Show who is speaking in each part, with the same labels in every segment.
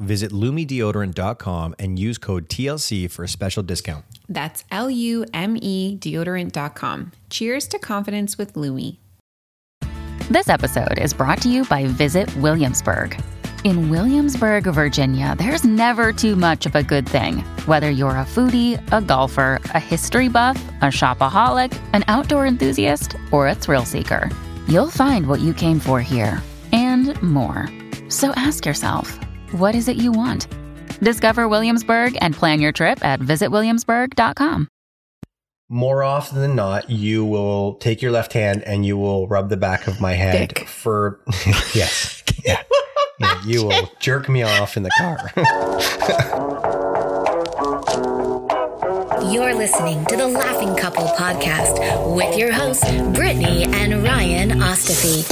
Speaker 1: Visit lumedeodorant.com and use code TLC for a special discount.
Speaker 2: That's L U M E deodorant.com. Cheers to confidence with Lume.
Speaker 3: This episode is brought to you by Visit Williamsburg. In Williamsburg, Virginia, there's never too much of a good thing. Whether you're a foodie, a golfer, a history buff, a shopaholic, an outdoor enthusiast, or a thrill seeker, you'll find what you came for here and more. So ask yourself, what is it you want? Discover Williamsburg and plan your trip at visitwilliamsburg.com.
Speaker 1: More often than not, you will take your left hand and you will rub the back of my head
Speaker 2: Dick.
Speaker 1: for yes. Yeah. Yeah, you will jerk me off in the car.
Speaker 4: You're listening to the Laughing Couple podcast with your hosts, Brittany and Ryan Ostafy.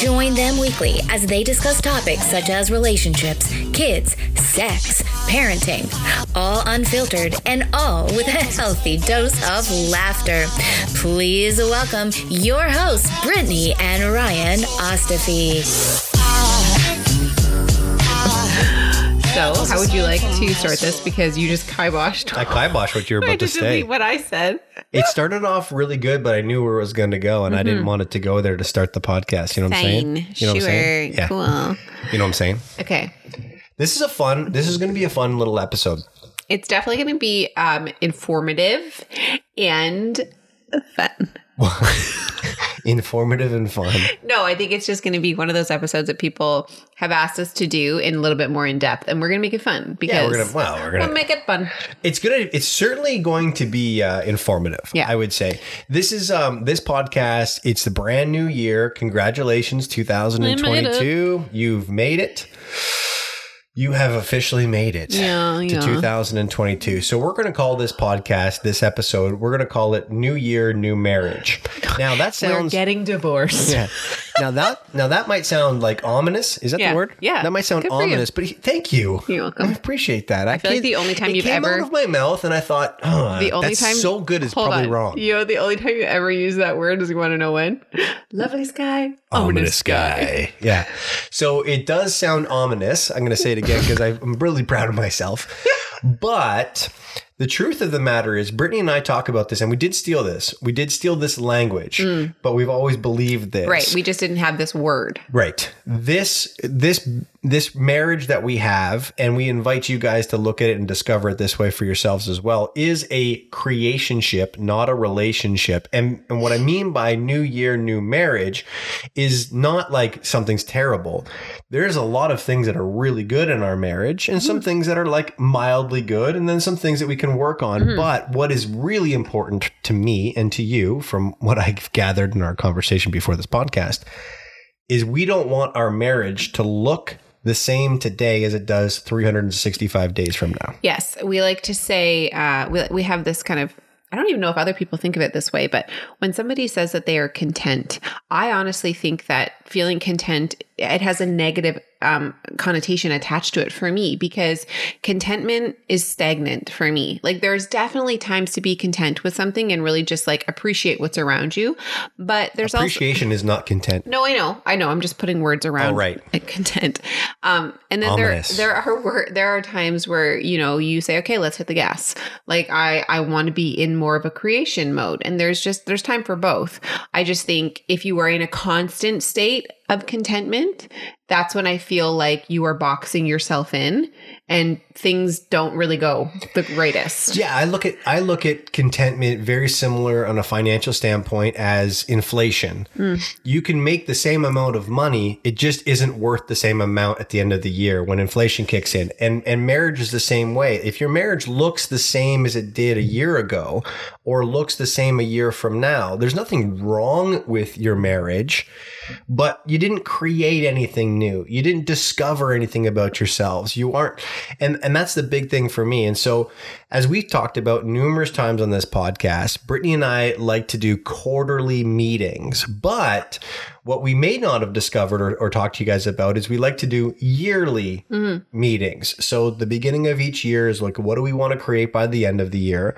Speaker 4: Join them weekly as they discuss topics such as relationships, kids, sex, parenting, all unfiltered and all with a healthy dose of laughter. Please welcome your hosts, Brittany and Ryan Ostafy.
Speaker 2: So, how would you like to start this? Because you just kiboshed.
Speaker 1: I kibosh what you were about to say.
Speaker 2: what I said.
Speaker 1: It started off really good, but I knew where it was going to go, and I didn't want it to go there to start the podcast. You know what I'm saying?
Speaker 2: Fine.
Speaker 1: You know what I'm
Speaker 2: sure.
Speaker 1: saying? Yeah.
Speaker 2: Cool.
Speaker 1: You know what I'm saying?
Speaker 2: Okay.
Speaker 1: This is a fun. This is going to be a fun little episode.
Speaker 2: It's definitely going to be um, informative and fun.
Speaker 1: Informative and fun.
Speaker 2: No, I think it's just going to be one of those episodes that people have asked us to do in a little bit more in depth, and we're going to make it fun because
Speaker 1: Yeah, we're gonna. Well, we're gonna.
Speaker 2: we'll make it fun.
Speaker 1: it's gonna. It's certainly going to be uh, informative.
Speaker 2: Yeah.
Speaker 1: I would say this is um this podcast. It's the brand new year. Congratulations, 2022. You've made it. You have officially made it
Speaker 2: Yeah,
Speaker 1: to
Speaker 2: yeah.
Speaker 1: 2022. So we're going to call this podcast, this episode, we're going to call it New Year, New Marriage. Oh now that sounds We're
Speaker 2: getting divorced.
Speaker 1: yeah. Now that now that might sound like ominous. Is that
Speaker 2: Yeah.
Speaker 1: the word?
Speaker 2: Yeah.
Speaker 1: That might sound
Speaker 2: Good
Speaker 1: ominous, but he- thank you.
Speaker 2: You're welcome.
Speaker 1: I appreciate that. I,
Speaker 2: feel like the only time
Speaker 1: it
Speaker 2: you've
Speaker 1: came
Speaker 2: ever-
Speaker 1: out of my mouth, and I thought, oh,
Speaker 2: The only
Speaker 1: that's
Speaker 2: time
Speaker 1: so good is probably
Speaker 2: on.
Speaker 1: wrong.
Speaker 2: You know, the only time you ever use that word is you want to know when. Lovely sky, ominous, sky.
Speaker 1: Yeah. So it does sound ominous. I'm going to say it again because I'm really proud of myself. but the truth of the matter is, Brittany and I talk about this, and we did steal this. We did steal this language, but we've always believed this.
Speaker 2: Mm. Right. We just didn't have this word.
Speaker 1: Right. This this this marriage that we have, and we invite you guys to look at it and discover it this way for yourselves as well, is a creationship, not a relationship. And and what I mean by new year, new marriage is not like something's terrible. There's a lot of things that are really good in our marriage, and some things that are like mildly good, and then some things that we can work on. But what is really important to me and to you, from what I've gathered in our conversation before this podcast, is we don't want our marriage to look the same today as it does 365 days from now.
Speaker 2: Yes, we like to say uh, we we have this kind of. I don't even know if other people think of it this way, but when somebody says that they are content, I honestly think that feeling content it has a negative um, connotation attached to it for me because contentment is stagnant for me. Like there's definitely times to be content with something and really just like appreciate what's around you, but there's also
Speaker 1: Appreciation is not content.
Speaker 2: no, I know, I know. I'm just putting words around
Speaker 1: Oh, right.
Speaker 2: like content. Um, and then
Speaker 1: Ominous.
Speaker 2: there there are there are times where you know you say, okay, let's hit the gas. Like I I want to be in more of a creation mode, and there's just there's time for both. I just think if you are in a constant state of contentment, moment that's when I feel like you are boxing yourself in and things don't really go the greatest.
Speaker 1: Yeah, I look at I look at contentment very similar on a financial standpoint as inflation. Hmm. You can make the same amount of money, it just isn't worth the same amount at the end of the year when inflation kicks in. And and marriage is the same way. If your marriage looks the same as it did a year ago or looks the same a year from now, there's nothing wrong with your marriage, but you didn't create anything new. You didn't discover anything about yourselves. You aren't and and that's the big thing for me. And so as we've talked about numerous times on this podcast, Brittany and I like to do quarterly meetings, but what we may not have discovered or, or talked to you guys about is we like to do yearly mm-hmm. meetings. So the beginning of each year is like, what do we want to create by the end of the year?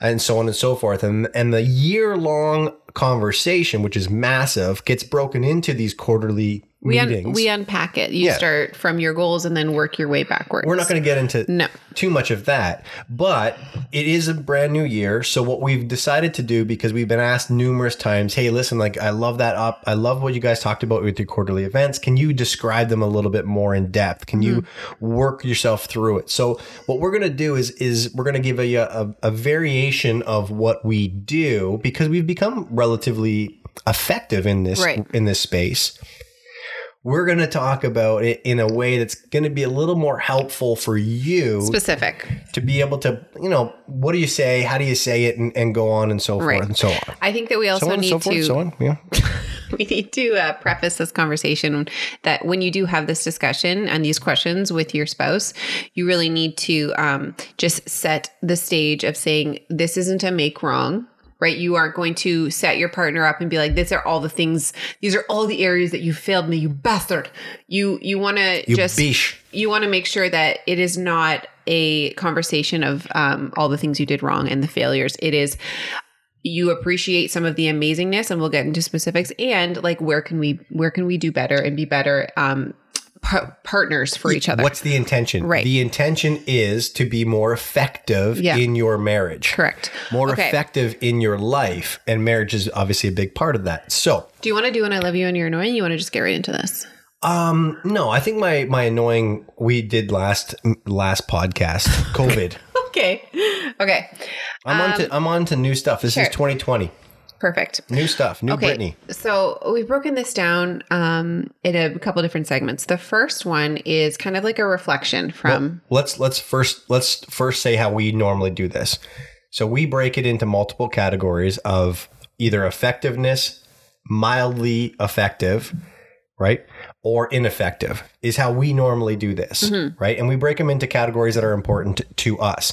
Speaker 1: And so on and so forth. And, and the year long conversation, which is massive, gets broken into these quarterly
Speaker 2: We, un- we unpack it. You
Speaker 1: Yeah.
Speaker 2: start from your goals and then work your way backwards.
Speaker 1: We're not going to get into
Speaker 2: No.
Speaker 1: too much of that, but it is a brand new year. So what we've decided to do, because we've been asked numerous times, hey, listen, like I love that up. I love what you guys talked about with your quarterly events. Can you describe them a little bit more in depth? Can you mm-hmm. work yourself through it? So what we're going to do is is we're going to give a, a a variation of what we do because we've become relatively effective in this
Speaker 2: Right.
Speaker 1: in this space we're going to talk about it in a way that's going to be a little more helpful for you
Speaker 2: specific.
Speaker 1: to be able to, you know, what do you say? How do you say it? And, and go on and so forth and so on.
Speaker 2: I think that we also
Speaker 1: So on and
Speaker 2: need
Speaker 1: so forth,
Speaker 2: to
Speaker 1: so on. Yeah.
Speaker 2: we need to uh, preface this conversation that when you do have this discussion and these questions with your spouse, you really need to um, just set the stage of saying, this isn't a make wrong. Right, you aren't going to set your partner up and be like, "These are all the things. These are all the areas that you failed me, you bastard." You you want to
Speaker 1: You
Speaker 2: just
Speaker 1: biche.
Speaker 2: you want to make sure that it is not a conversation of um, all the things you did wrong and the failures. It is you appreciate some of the amazingness, and we'll get into specifics. And like, where can we where can we do better and be better um, par- partners for each other?
Speaker 1: What's the intention?
Speaker 2: Right.
Speaker 1: The intention is to be more effective
Speaker 2: Yeah.
Speaker 1: in your marriage.
Speaker 2: Correct.
Speaker 1: More
Speaker 2: Okay.
Speaker 1: effective in your life. And marriage is obviously a big part of that. So,
Speaker 2: Do you want to do an I love you and you're annoying? You want to just get right into this?
Speaker 1: um, no, I think my, my annoying, we did last, last podcast, COVID.
Speaker 2: Okay. Okay.
Speaker 1: I'm on to, I'm on to new stuff. This
Speaker 2: sure.
Speaker 1: is 2020.
Speaker 2: Perfect.
Speaker 1: New stuff. New
Speaker 2: Okay,
Speaker 1: Brittany.
Speaker 2: so we've broken this down um, in a couple different segments. The first one is kind of like a reflection from
Speaker 1: let's let's first let's first say how we normally do this. So we break it into multiple categories of either effectiveness, mildly effective, right? Or ineffective is how we normally do this, right? And we break them into categories that are important to, to us.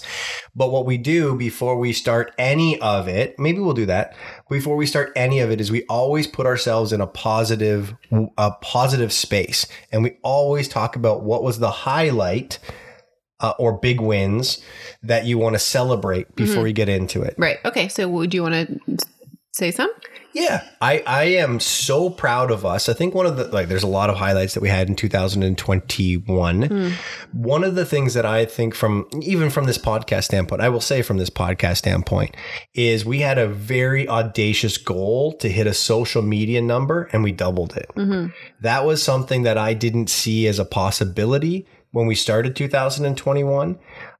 Speaker 1: But what we do before we start any of it, maybe we'll do that. Before we start any of it is we always put ourselves in a positive a positive space and we always talk about what was the highlight uh, or big wins that you want to celebrate before you get into it.
Speaker 2: right. Okay, so would you want to say some?
Speaker 1: Yeah, I I am so proud of us. I think one of the like there's a lot of highlights that we had in 2021. Hmm. One of the things that I think from even from this podcast standpoint, I will say from this podcast standpoint is we had a very audacious goal to hit a social media number and we doubled it. Mm-hmm. That was something that I didn't see as a possibility when we started 2021.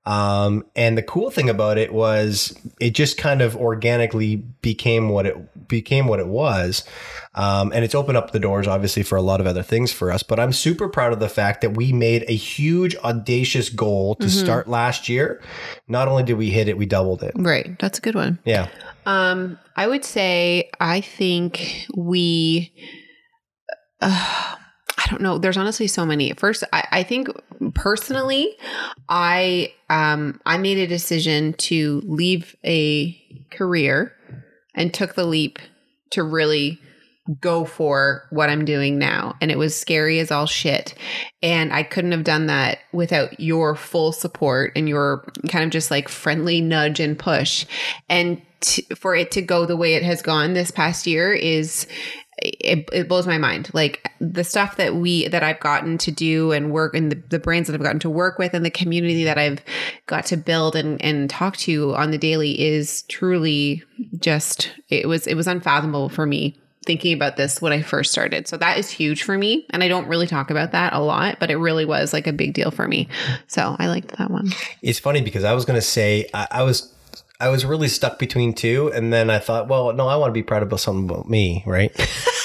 Speaker 1: Um, and the cool thing about it was it just kind of organically became what it became what it was. Um, and it's opened up the doors, obviously, for a lot of other things for us. But I'm super proud of the fact that we made a huge, audacious goal to start last year. Not only did we hit it, we doubled it.
Speaker 2: Right. That's a good one.
Speaker 1: Yeah.
Speaker 2: Um, I would say I think we. Uh, I don't know. There's honestly so many. First, I, I think personally, I um I made a decision to leave a career and took the leap to really go for what I'm doing now. And it was scary as all shit. And I couldn't have done that without your full support and your kind of just like friendly nudge and push. And for it to go the way it has gone this past year is it, it blows my mind like the stuff that we that i've gotten to do and work and the, the brands that i've gotten to work with and the community that i've got to build and and talk to on the daily is truly just it was it was unfathomable for me thinking about this when I first started. So that is huge for me. And I don't really talk about that a lot, but it really was like a big deal for me. So I liked that one.
Speaker 1: It's funny because I was going to say I, I was I was really stuck between two, and then I thought, well, no, I want to be proud about something about me, right?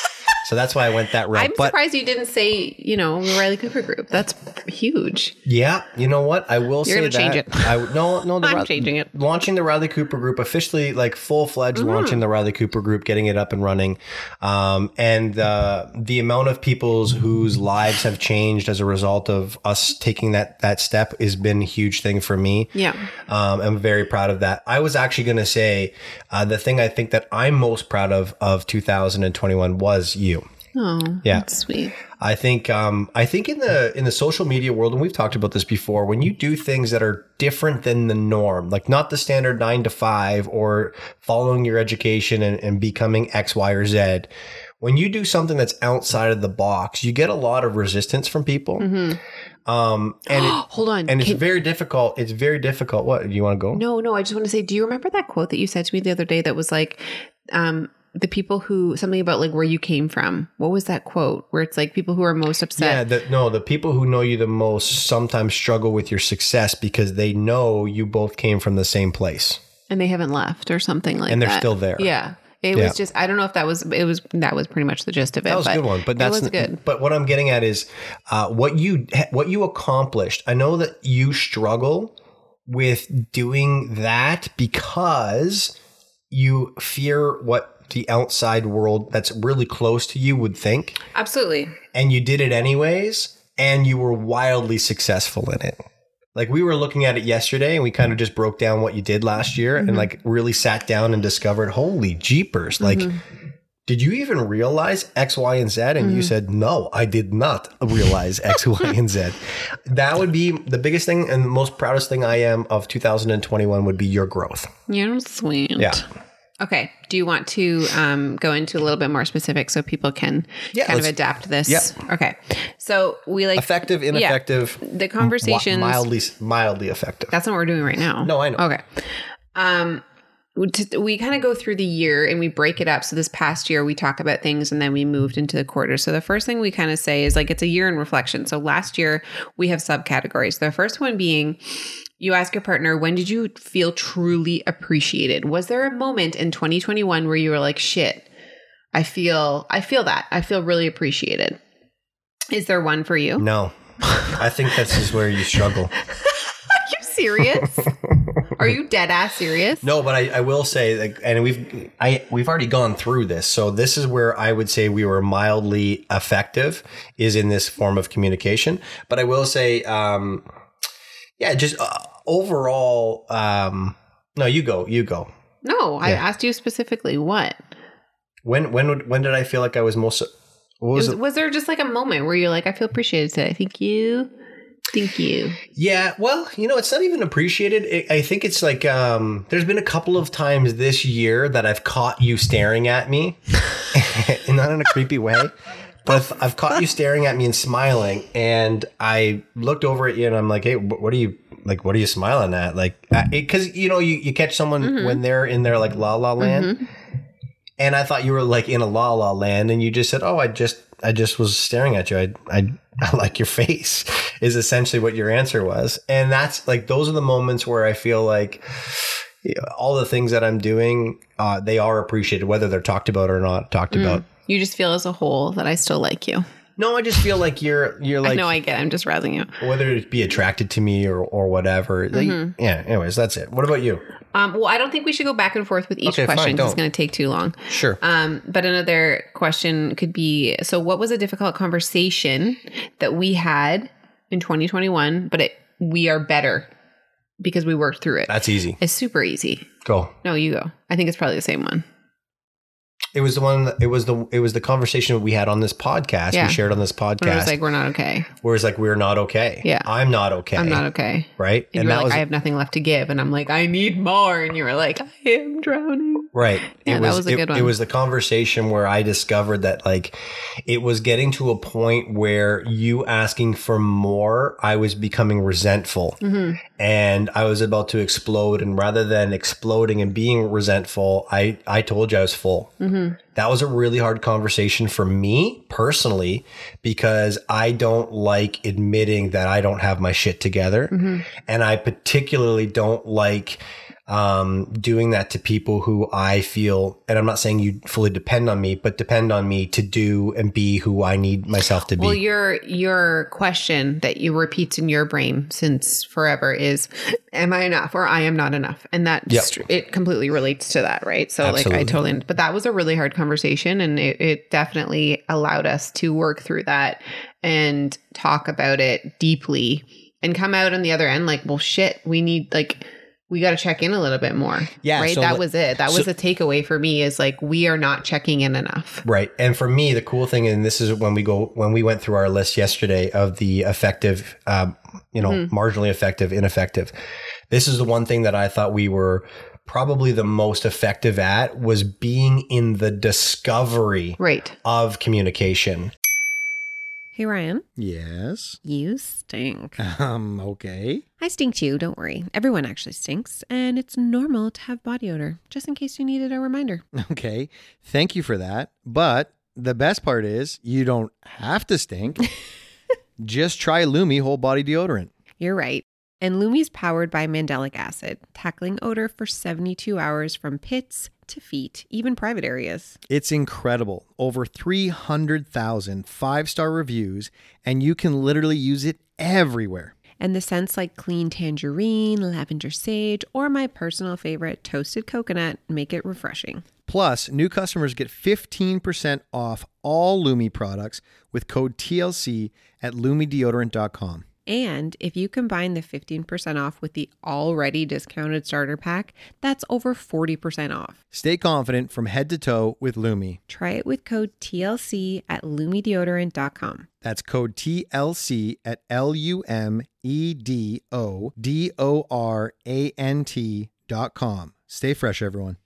Speaker 1: so that's why I went that route.
Speaker 2: I'm
Speaker 1: but
Speaker 2: surprised you didn't say, you know, the Riley Cooper group. That's huge.
Speaker 1: yeah, you know what? I will
Speaker 2: You're
Speaker 1: say
Speaker 2: gonna change it.
Speaker 1: I no no the
Speaker 2: I'm changing it.
Speaker 1: launching the Riley Cooper group officially, like full fledged
Speaker 2: Mm-hmm.
Speaker 1: launching the Riley Cooper group, getting it up and running, um, and uh, the amount of people's whose lives have changed as a result of us taking that that step has been a huge thing for me.
Speaker 2: Yeah.
Speaker 1: Um, I'm very proud of that. I was actually going to say uh, the thing I think that I'm most proud of of 2021 was you.
Speaker 2: Oh,
Speaker 1: Yeah.
Speaker 2: that's sweet.
Speaker 1: I think um, I think in the in the social media world, and we've talked about this before, when you do things that are different than the norm, like not the standard nine to five or following your education and, and becoming X, Y, or Z, when you do something that's outside of the box, you get a lot of resistance from people. Um, and it,
Speaker 2: Hold on.
Speaker 1: and it's
Speaker 2: Can-
Speaker 1: very difficult. It's very difficult. What do you want to go?
Speaker 2: no, no, I just want to say, do you remember that quote that you said to me the other day that was like, um, the people who something about like where you came from. What was that quote? Where it's like people who are most
Speaker 1: Yeah,
Speaker 2: upset.
Speaker 1: the, no, the people who know you the most sometimes struggle with your success because they know you both came from the same place.
Speaker 2: and they haven't left or something like that.
Speaker 1: And they're
Speaker 2: that.
Speaker 1: still there.
Speaker 2: Yeah. It
Speaker 1: Yeah.
Speaker 2: was just I don't know if that was it was that was pretty much the gist of it.
Speaker 1: That was a good one, but that's
Speaker 2: was good.
Speaker 1: But what I'm getting at is uh, what you what you accomplished. I know that you struggle with doing that because you fear what the outside world that's really close to you would think,
Speaker 2: Absolutely.
Speaker 1: and you did it anyways, and you were wildly successful in it. Like we were looking at it yesterday, and we kind of just broke down what you did last year, and mm-hmm. like really sat down and discovered, holy jeepers! Like, mm-hmm. did you even realize X, Y, and Z? And you mm-hmm. said, no, I did not realize X, Y, and Z. That would be the biggest thing and the most proudest thing I am of 2021 would be your growth.
Speaker 2: You're sweet.
Speaker 1: Yeah.
Speaker 2: Okay. Do you want to um, go into a little bit more specific so people can
Speaker 1: Yeah,
Speaker 2: kind of adapt this?
Speaker 1: Yep.
Speaker 2: Okay. So we like
Speaker 1: Effective, ineffective,
Speaker 2: the conversations.
Speaker 1: mildly, mildly effective.
Speaker 2: That's not what we're doing right now.
Speaker 1: No, I know.
Speaker 2: Okay. Um, we kind of go through the year and we break it up. So this past year, we talk about things and then we moved into the quarter. So the first thing we kind of say is like it's a year in reflection. So last year, we have subcategories. The first one being you ask your partner, when did you feel truly appreciated? Was there a moment in 2021 where you were like, shit, I feel, I feel that. I feel really appreciated. Is there one for you?
Speaker 1: No, I think this is where you struggle.
Speaker 2: Are you serious? Are you dead ass serious?
Speaker 1: No, but I, I will say, like, and we've I we've already gone through this, so this is where I would say we were mildly effective is in this form of communication. But I will say, um, yeah, just uh, overall, um, no, you go, you go.
Speaker 2: No, I asked you specifically what.
Speaker 1: When when would- when did I feel like I was most? Was
Speaker 2: Was, was there just like a moment where you're like, I feel appreciated today? Thank you. Thank you.
Speaker 1: Yeah, well, you know, it's not even appreciated. It, I think it's like um, there's been a couple of times this year that I've caught you staring at me, not in a creepy way, but I've, caught you staring at me and smiling, and I looked over at you and I'm like, hey, what are you like? What are you smiling at? Like, uh, because you know, you you catch someone mm-hmm. when they're in their like la la mm-hmm. land, and I thought you were like in a la la land, and you just said, oh, I just I just was staring at you. I I, I like your face is essentially what your answer was, and that's like those are the moments where I feel like all the things that I'm doing, uh, they are appreciated, whether they're talked about or not talked mm. about.
Speaker 2: You just feel as a whole that I still like you.
Speaker 1: No, I just feel like you're you're like
Speaker 2: No, I get. it. I'm just rousing you.
Speaker 1: whether it be attracted to me or or whatever.
Speaker 2: Mm-hmm.
Speaker 1: yeah. Anyways, that's it. What about you?
Speaker 2: Um, well, I don't think we should go back and forth with each
Speaker 1: Okay,
Speaker 2: question 'cause it's going to take too long.
Speaker 1: Sure.
Speaker 2: Um, but another question could be: So, what was a difficult conversation that we had in 2021, but it we are better because we worked through it?
Speaker 1: That's easy.
Speaker 2: It's super easy.
Speaker 1: Go.
Speaker 2: No, you go. I think it's probably the same one.
Speaker 1: It was the one. It was the. It was the conversation we had on this podcast.
Speaker 2: Yeah.
Speaker 1: We shared on this
Speaker 2: Where it
Speaker 1: podcast.
Speaker 2: was like, we're not okay.
Speaker 1: where it's like we're not okay.
Speaker 2: Yeah.
Speaker 1: I'm not okay.
Speaker 2: I'm not okay.
Speaker 1: Right.
Speaker 2: And, you were like, I have nothing left to give. And I'm like, I need more. And you were like, I am drowning.
Speaker 1: Right.
Speaker 2: Yeah,
Speaker 1: it
Speaker 2: that
Speaker 1: was,
Speaker 2: was a
Speaker 1: it,
Speaker 2: good one.
Speaker 1: It was the conversation where I discovered that like it was getting to a point where you asking for more, I was becoming resentful.
Speaker 2: Mm-hmm.
Speaker 1: And I was about to explode. And rather than exploding and being resentful, I, I told you I was full.
Speaker 2: Mm-hmm.
Speaker 1: That was a really hard conversation for me personally because I don't like admitting that I don't have my shit together. Mm-hmm. And I particularly don't like um, doing that to people who I feel, and I'm not saying you fully depend on me, but depend on me to do and be who I need myself to be.
Speaker 2: Well, your your question that you repeats in your brain since forever is, "Am I enough?" or "I am not enough," and that
Speaker 1: Yep.
Speaker 2: str- it completely relates to that, right? So, like, I totally. But that was a really hard conversation, and it, it definitely allowed us to work through that and talk about it deeply, and come out on the other end like, "Well, shit, we need like." We got to check in a little bit more.
Speaker 1: Yeah,
Speaker 2: Right.
Speaker 1: so
Speaker 2: that was it. That
Speaker 1: so-
Speaker 2: was the takeaway for me is like, we are not checking in enough.
Speaker 1: Right. And for me, the cool thing, and this is when we go, when we went through our list yesterday of the effective, um, you know, marginally effective, ineffective. This is the one thing that I thought we were probably the most effective at was being in the discovery
Speaker 2: Right.
Speaker 1: of communication.
Speaker 5: Hey, Ryan,
Speaker 6: Yes.
Speaker 5: you stink.
Speaker 6: Um, okay.
Speaker 5: I stink too, don't worry. Everyone actually stinks, and it's normal to have body odor, just in case you needed a reminder.
Speaker 6: Okay. Thank you for that. But the best part is you don't have to stink. Just try Lume whole body deodorant.
Speaker 5: You're right. And Lume's powered by mandelic acid, tackling odor for 72 hours from pits to feet, even private areas.
Speaker 6: It's incredible. Over 300,000 five star reviews, and you can literally use it everywhere.
Speaker 5: And the scents like clean tangerine, lavender sage, or my personal favorite, toasted coconut, make it refreshing.
Speaker 6: Plus, new customers get 15% off all Lume products with code TLC at lumedeodorant.com.
Speaker 5: And if you combine the 15% off with the already discounted starter pack, that's over 40% off.
Speaker 6: Stay confident from head to toe with Lume.
Speaker 5: Try it with code TLC at lumedeodorant.com.
Speaker 6: That's code TLC at L U M E D O D O R A N T dot com. Stay fresh, everyone.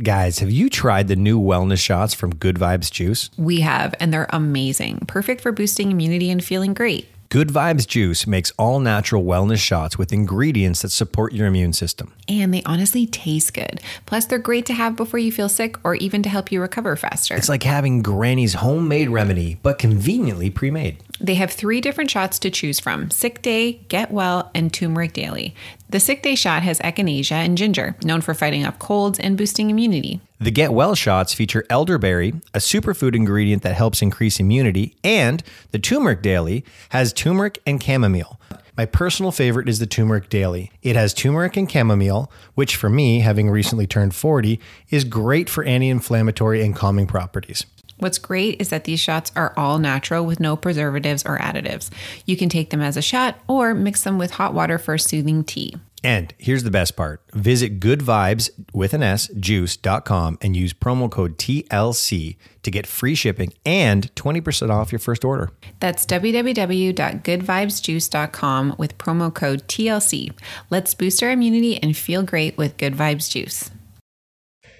Speaker 1: Guys, have you tried the new wellness shots from Good Vibes Juice?
Speaker 7: We have, and they're amazing. Perfect for boosting immunity and feeling great.
Speaker 1: Good Vibes Juice makes all natural wellness shots with ingredients that support your immune system.
Speaker 7: And they honestly taste good. Plus, they're great to have before you feel sick or even to help you recover faster.
Speaker 1: It's like having Granny's homemade remedy, but conveniently pre made.
Speaker 7: They have three different shots to choose from Sick Day, Get Well, and Turmeric Daily. The Sick Day shot has echinacea and ginger, known for fighting off colds and boosting immunity.
Speaker 1: The Get Well shots feature elderberry, a superfood ingredient that helps increase immunity, and the Turmeric Daily has turmeric and chamomile. My personal favorite is the Turmeric Daily. It has turmeric and chamomile, which for me, having recently turned 40, is great for anti inflammatory and calming properties.
Speaker 7: What's great is that these shots are all natural with no preservatives or additives. You can take them as a shot or mix them with hot water for a soothing tea.
Speaker 1: And here's the best part visit goodvibes with an S juice.com and use promo code TLC to get free shipping and 20% off your first order.
Speaker 7: That's www.goodvibesjuice.com with promo code TLC. Let's boost our immunity and feel great with Good Vibes Juice.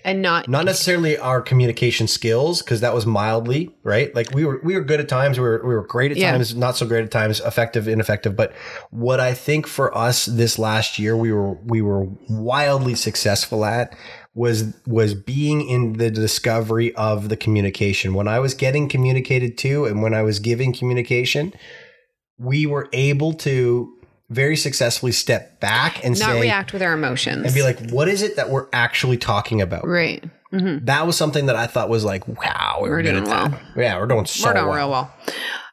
Speaker 2: And not
Speaker 1: Not necessarily our communication skills, because that was mildly, right? Like we were we were good at times, we were we were great at
Speaker 2: Yeah.
Speaker 1: times, not so great at times, effective, ineffective. But what I think for us this last year we were we were wildly successful at was was being in the discovery of the communication. When I was getting communicated to and when I was giving communication, we were able to very successfully step back and
Speaker 2: not
Speaker 1: say
Speaker 2: react with our emotions
Speaker 1: and be like, what is it that we're actually talking about?
Speaker 2: right. hmm
Speaker 1: That was something that I thought was like, wow, we
Speaker 2: We're
Speaker 1: were,
Speaker 2: doing
Speaker 1: at that.
Speaker 2: well.
Speaker 1: Yeah, we're doing so
Speaker 2: We're doing
Speaker 1: well.
Speaker 2: real well.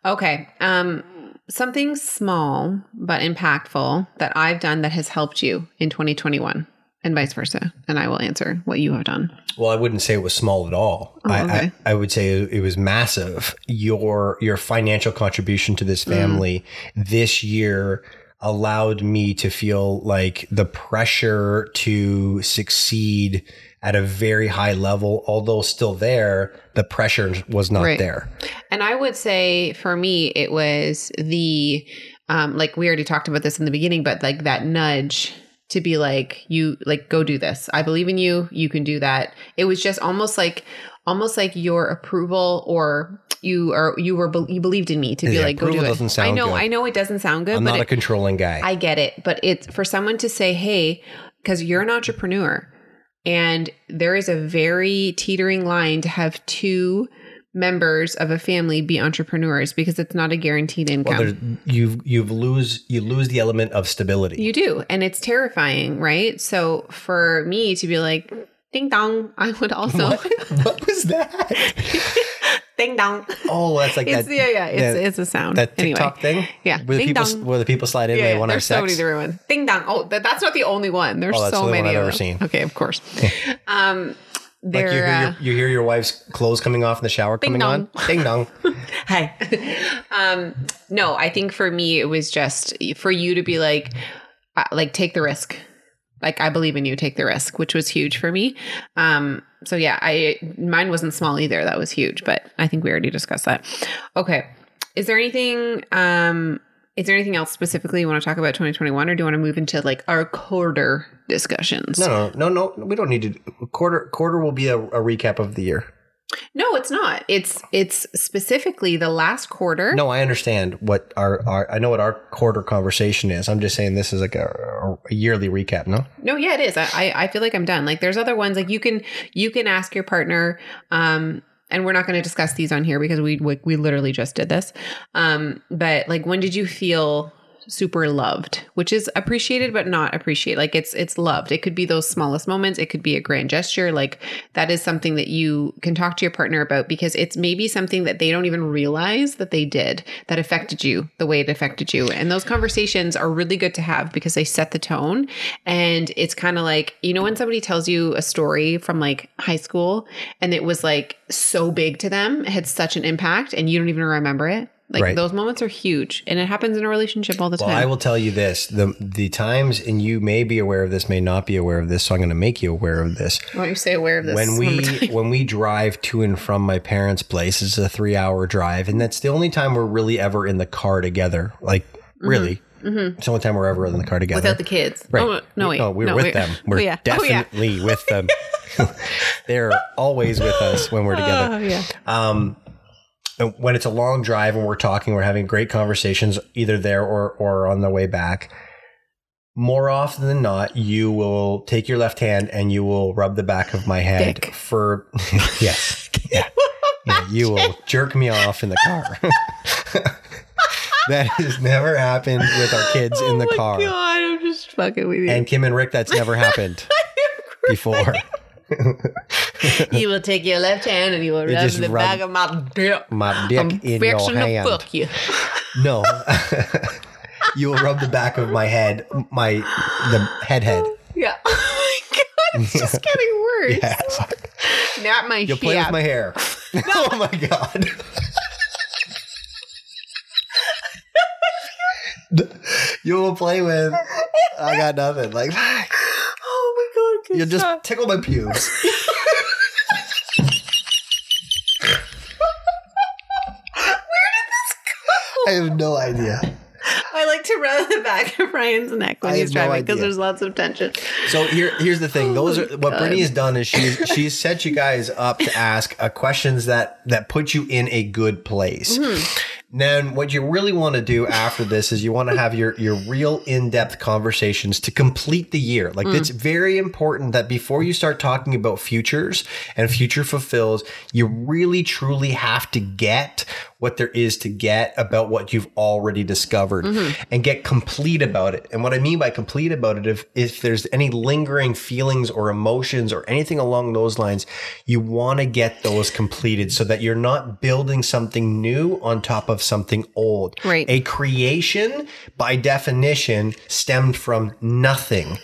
Speaker 2: Okay. Um, something small but impactful that I've done that has helped you in 2021, and vice versa. And I will answer what you have done.
Speaker 1: Well, I wouldn't say it was small at all.
Speaker 2: Oh,
Speaker 1: I,
Speaker 2: okay.
Speaker 1: I, I would say it was massive. Your your financial contribution to this
Speaker 2: Mm.
Speaker 1: family this year allowed me to feel like the pressure to succeed at a very high level, although still there, the pressure was not
Speaker 2: Right.
Speaker 1: there.
Speaker 2: And I would say for me, it was the, um, like we already talked about this in the beginning, but like that nudge to be like, you like, go do this. I believe in you. You can do that. It was just almost like, almost like your approval or you are, you were, you believed in me to be
Speaker 1: Yeah,
Speaker 2: like, go do
Speaker 1: approval
Speaker 2: it.
Speaker 1: doesn't sound
Speaker 2: I know,
Speaker 1: good.
Speaker 2: I know it doesn't sound good,
Speaker 1: I'm
Speaker 2: but
Speaker 1: not
Speaker 2: it,
Speaker 1: a controlling guy.
Speaker 2: I get it, but it's for someone to say, "Hey," because you're an entrepreneur, And there is a very teetering line to have two members of a family be entrepreneurs because it's not a guaranteed income.
Speaker 1: Well, you you lose you lose the element of stability.
Speaker 2: You do. And it's terrifying, right? So for me to be like, ding dong, I would also
Speaker 1: what that?
Speaker 2: ding dong.
Speaker 1: Oh, that's like
Speaker 2: It's
Speaker 1: that.
Speaker 2: yeah, yeah. It's
Speaker 1: that-
Speaker 2: it's a sound.
Speaker 1: that
Speaker 2: Anyway.
Speaker 1: TikTok thing.
Speaker 2: Yeah.
Speaker 1: where the people
Speaker 2: dong.
Speaker 1: where the people slide in.
Speaker 2: Yeah,
Speaker 1: they
Speaker 2: yeah,
Speaker 1: want to
Speaker 2: there's so many
Speaker 1: sex.
Speaker 2: different ones. Ding dong. Oh, that, that's not the only one. There's
Speaker 1: Oh, that's
Speaker 2: so
Speaker 1: the only
Speaker 2: many
Speaker 1: one I've ever seen.
Speaker 2: Okay, of course. um,
Speaker 1: Like you hear,
Speaker 2: uh,
Speaker 1: your, you hear your wife's clothes coming off in the shower coming on. Ding dong.
Speaker 2: Hi. um, no, I think for me it was just for you to be like, uh, like take the risk. Like I believe in you, take the risk, which was huge for me. Um, so yeah, I mine wasn't small either. That was huge, but I think we already discussed that. Okay. Is there anything um is there anything else specifically you want to talk about 2021 or do you want to move into like our quarter discussions?
Speaker 1: No, no, no, no. We don't need to. Quarter quarter will be a, a recap of the year.
Speaker 2: No, it's not. It's it's specifically the last quarter.
Speaker 1: No, I understand what our, our I know what our quarter conversation is. I'm just saying this is like a, a yearly recap. No,
Speaker 2: No, yeah, it is. I, I feel like I'm done. Like there's other ones like you can you can ask your partner um and we're not going to discuss these on here because we, we we literally just did this. Um but like when did you feel super loved, which is appreciated but not appreciated. Like it's it's loved. It could be those smallest moments, it could be a grand gesture. Like that is something that you can talk to your partner about because it's maybe something that they don't even realize that they did that affected you the way it affected you. And those conversations are really good to have because they set the tone. And it's kind of like, you know, when somebody tells you a story from like high school and it was like so big to them, it had such an impact and you don't even remember it. Like
Speaker 1: Right.
Speaker 2: those moments are huge and it happens in a relationship all the time.
Speaker 1: Well,
Speaker 2: time.
Speaker 1: I will tell you this: the the times, and you may be aware of this, may not be aware of this. So I'm going to make you aware of this.
Speaker 2: Why don't you say aware of this?
Speaker 1: when we when we drive to and from my parents' place, it's a three hour drive, and that's the only time we're really ever in the car together. Like really, it's the only time we're ever in the car together.
Speaker 2: Mm-hmm. Without the kids.
Speaker 1: Right.
Speaker 2: Oh, no, wait.
Speaker 1: No, we're
Speaker 2: no,
Speaker 1: with
Speaker 2: wait.
Speaker 1: them. We're
Speaker 2: oh, yeah. Oh, yeah.
Speaker 1: definitely with them. They're always with us when we're together.
Speaker 2: Oh, yeah.
Speaker 1: Um, and when it's a long drive and we're talking, we're having great conversations either there or or on the way back. More often than not, you will take your left hand and you will rub the back of my head
Speaker 2: Dick.
Speaker 1: for yes, yeah. Yeah, you will jerk me off in the car. that has never happened with our kids in the
Speaker 2: oh my
Speaker 1: car.
Speaker 2: God, I'm just fucking with you.
Speaker 1: And Kim and Rick, that's never happened before.
Speaker 2: You will take your left hand and you will rub the
Speaker 1: rub
Speaker 2: back of my dick.
Speaker 1: My dick
Speaker 2: I'm
Speaker 1: in your hand.
Speaker 2: fuck you.
Speaker 1: No. you will rub the back of my head, my the head head.
Speaker 2: Oh, yeah. Oh my god, it's just getting worse.
Speaker 1: Yeah.
Speaker 2: Not my
Speaker 1: You'll play with my hair. oh my god. you will play with. I got nothing. Like
Speaker 2: Oh my god,
Speaker 1: you'll just
Speaker 2: stop.
Speaker 1: tickle my pubes. I have no idea.
Speaker 2: I like to rub the back of Ryan's neck when
Speaker 1: I
Speaker 2: he's driving because
Speaker 1: idea.
Speaker 2: there's lots of tension.
Speaker 1: So here, here's the thing. Those are what
Speaker 2: God.
Speaker 1: Brittany has done is she's she's set you guys up to ask uh, questions that that put you in a good place. Then what you really want to do after this is you want to have your your real in-depth conversations to complete the year. Like mm. it's very important that before you start talking about futures and future fulfills, you really truly have to get what there is to get about what you've already discovered mm-hmm. and get complete about it. And what I mean by complete about it, if, if there's any lingering feelings or emotions or anything along those lines, you want to get those completed so that you're not building something new on top of something old.
Speaker 2: Right.
Speaker 1: A creation, by definition, stemmed from nothing.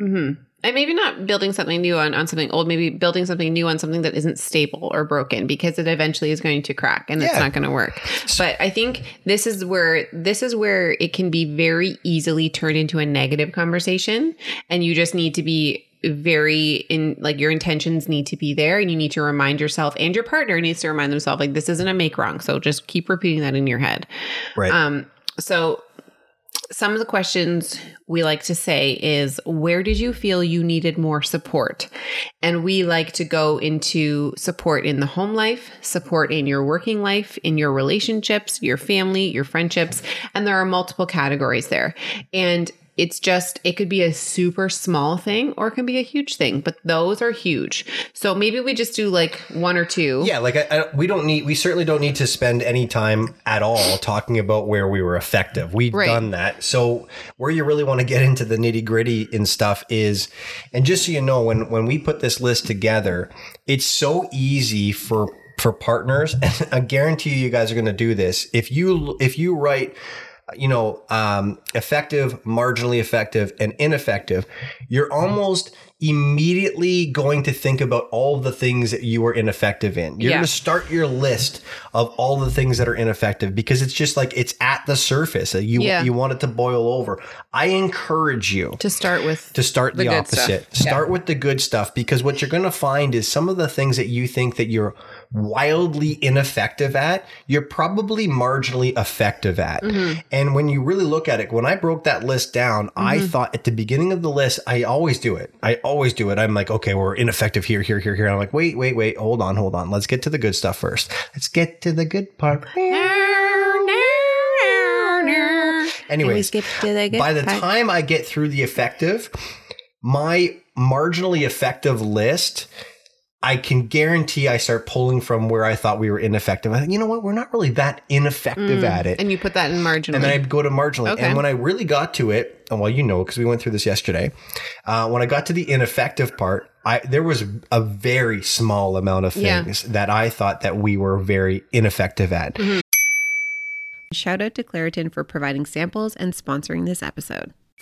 Speaker 1: Mm-hmm.
Speaker 2: And maybe not building something new on, on something old, maybe building something new on something that isn't stable or broken because it eventually is going to crack and it's not going to work. But I think this is where this is where it can be very easily turned into a negative conversation and you just need to be very in like your intentions need to be there and you need to remind yourself and your partner needs to remind themselves like this isn't a make wrong so just keep repeating that in your head
Speaker 1: Right.
Speaker 2: um, so some of the questions we like to say is where did you feel you needed more support? And we like to go into support in the home life, support in your working life, in your relationships, your family, your friendships, and there are multiple categories there. And it's just it could be a super small thing or it can be a huge thing, but those are huge. So maybe we just do like one or two.
Speaker 1: Yeah, like I, I, we don't need, we certainly don't need to spend any time at all talking about where we were effective. We've
Speaker 2: Right.
Speaker 1: done that. So where you really want to get into the nitty gritty and stuff is, and just so you know, when when we put this list together, it's so easy for for partners, and I guarantee you, you guys are going to do this. If you if you write you know, um, effective, marginally effective, and ineffective, you're almost immediately going to think about all the things that you were ineffective in. You're
Speaker 2: Yeah.
Speaker 1: going to start your list of all the things that are ineffective because it's just like it's at the surface. You
Speaker 2: Yeah.
Speaker 1: you want it to boil over. I encourage you
Speaker 2: To start with
Speaker 1: to start the,
Speaker 2: The stuff.
Speaker 1: opposite. Start with the good stuff because what you're going to find is some of the things that you think that you're wildly ineffective at, you're probably marginally effective at.
Speaker 2: Mm-hmm.
Speaker 1: And when you really look at it, when I broke that list down, I
Speaker 2: Mm-hmm.
Speaker 1: thought at the beginning of the list, I always do it. I always do it. I'm like, okay, we're ineffective here, here, here, here. I'm like, wait, wait, wait, hold on, hold on. Let's get to the good stuff first. Let's get to the good part. Anyways,
Speaker 2: the good
Speaker 1: by the
Speaker 2: part.
Speaker 1: time I get through the effective, my marginally effective list, I can guarantee I start pulling from where I thought we were ineffective. I think, you know what? We're not really that ineffective at it.
Speaker 2: Mm, and you put that in marginally.
Speaker 1: And then I'd go to marginally.
Speaker 2: Okay.
Speaker 1: And when I really got to it, and well, you know, because we went through this yesterday, uh, when I got to the ineffective part, I there was a very small amount of
Speaker 2: Yeah.
Speaker 1: things that I thought that we were very ineffective at.
Speaker 2: Mm-hmm.
Speaker 5: Shout out to Claritin for providing samples and sponsoring this episode.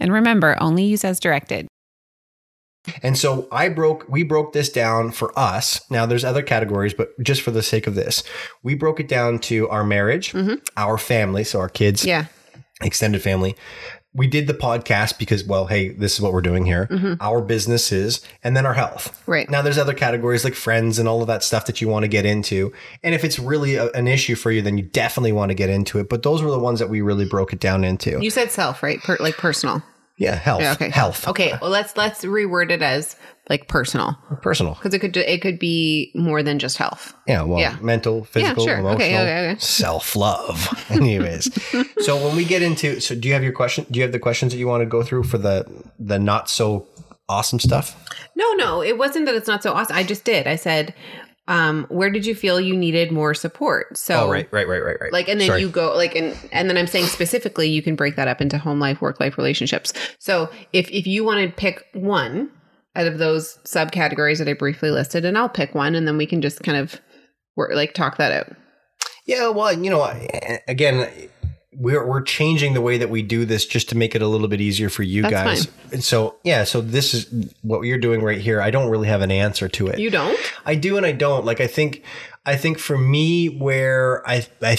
Speaker 7: And remember, only use as directed.
Speaker 1: And so I broke, we broke this down for us. Now there's other categories, but just for the sake of this, we broke it down to our marriage, our family, so our kids,
Speaker 2: Mm-hmm. yeah.
Speaker 1: extended family. We did the podcast because, well, hey, this is what we're doing here. Our businesses and then our health.
Speaker 2: Mm-hmm. Right.
Speaker 1: Now, there's other categories like friends and all of that stuff that you want to get into. And if it's really a, an issue for you, then you definitely want to get into it. But those were the ones that we really broke it down into.
Speaker 2: You said self, right? Per, like personal.
Speaker 1: yeah, health.
Speaker 2: Yeah, okay.
Speaker 1: Health.
Speaker 2: Okay. Well, let's let's reword it as like personal
Speaker 1: Personal.
Speaker 2: because it could it could be more than just health.
Speaker 1: Yeah, well,
Speaker 2: Yeah.
Speaker 1: mental, physical,
Speaker 2: sure.
Speaker 1: emotional,
Speaker 2: Okay, okay, okay.
Speaker 1: self love. Anyways, so when we get into, so do you have your question? Do you have the questions that you want to go through for the the not so awesome stuff?
Speaker 2: No, no, it wasn't that it's not so awesome. I just did. I said, um, where did you feel you needed more support? So
Speaker 1: oh, right, right, right, right, right.
Speaker 2: like and then
Speaker 1: Sorry.
Speaker 2: you go like and and then i'm saying specifically you can break that up into home life work life relationships so if if you want to pick one out of those subcategories that i briefly listed and i'll pick one and then we can just kind of work like talk that out
Speaker 1: Yeah, well, you know, again, we're we're changing the way that we do this just to make it a little bit easier for you
Speaker 2: That's
Speaker 1: guys. And so, yeah, so this is what you're doing right here. I don't really have an answer to it.
Speaker 2: you don't
Speaker 1: I do and I don't. Like I think I think for me where I I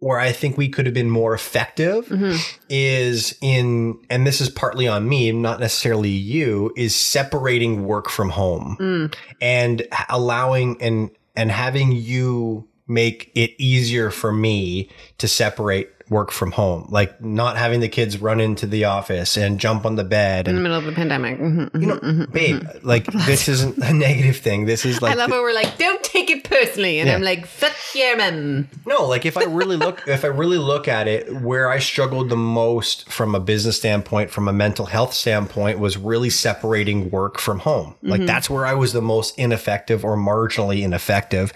Speaker 1: where I think we could have been more effective
Speaker 2: Mm-hmm.
Speaker 1: is in and this is partly on me, not necessarily you, is separating work from home
Speaker 2: Mm.
Speaker 1: and allowing and and having you make it easier for me to separate work from home, like not having the kids run into the office and jump on the bed
Speaker 2: in the middle of the pandemic. Mhm,
Speaker 1: you know,
Speaker 2: mhm, mhm,
Speaker 1: babe,
Speaker 2: mhm.
Speaker 1: like this isn't a negative thing. This is like
Speaker 2: I love
Speaker 1: the-
Speaker 2: how we're like, don't take it personally, and
Speaker 1: Yeah.
Speaker 2: I'm like, fuck your mum.
Speaker 1: No, like if I really look if I really look at it, where I struggled the most from a business standpoint, from a mental health standpoint, was really separating work from home. Like that's where I was the most ineffective or marginally ineffective